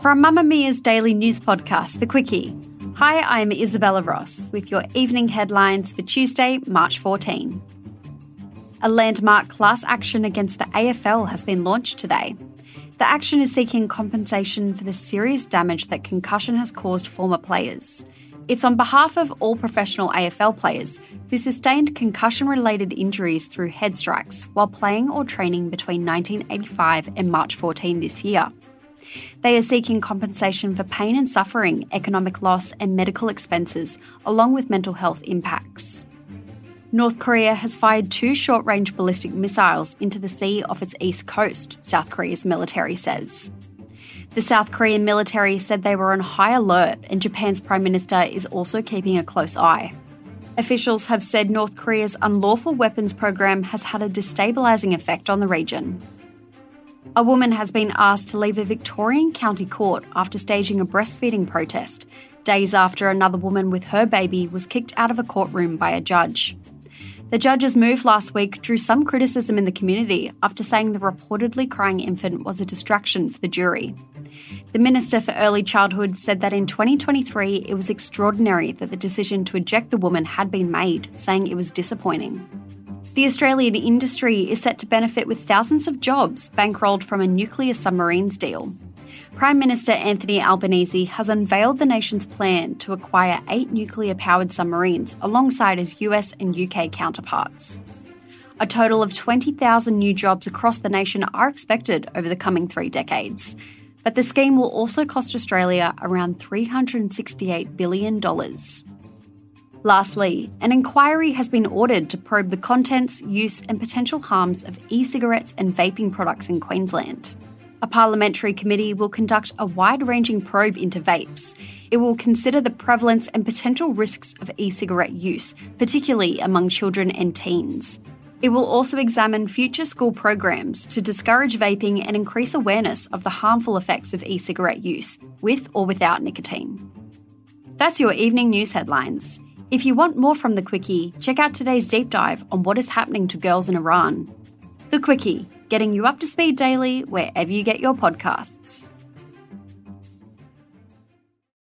From Mamamia's daily news podcast, The Quicky. Hi, I'm Isabella Ross with your evening headlines for Tuesday, March 14. A landmark class action against the AFL has been launched today. The action is seeking compensation for the serious damage that concussion has caused former players. It's on behalf of all professional AFL players who sustained concussion related injuries through head strikes while playing or training between 1985 and March 14 this year. They are seeking compensation for pain and suffering, economic loss, and medical expenses, along with mental health impacts. North Korea has fired two short range ballistic missiles into the sea off its east coast, South Korea's military says. The South Korean military said they were on high alert, and Japan's Prime Minister is also keeping a close eye. Officials have said North Korea's unlawful weapons program has had a destabilising effect on the region. A woman has been asked to leave a Victorian county court after staging a breastfeeding protest, days after another woman with her baby was kicked out of a courtroom by a judge. The judge's move last week drew some criticism in the community after saying the reportedly crying infant was a distraction for the jury. The Minister for Early Childhood said that in 2023 it was extraordinary that the decision to eject the woman had been made, saying it was disappointing. The Australian industry is set to benefit with thousands of jobs bankrolled from a nuclear submarines deal. Prime Minister Anthony Albanese has unveiled the nation's plan to acquire eight nuclear powered submarines alongside his US and UK counterparts. A total of 20,000 new jobs across the nation are expected over the coming three decades. But the scheme will also cost Australia around $368 billion. Lastly, an inquiry has been ordered to probe the contents, use, and potential harms of e cigarettes and vaping products in Queensland. A parliamentary committee will conduct a wide ranging probe into vapes. It will consider the prevalence and potential risks of e cigarette use, particularly among children and teens. It will also examine future school programs to discourage vaping and increase awareness of the harmful effects of e cigarette use, with or without nicotine. That's your evening news headlines. If you want more from The Quicky, check out today's deep dive on what is happening to girls in Iran. The Quicky, getting you up to speed daily wherever you get your podcasts.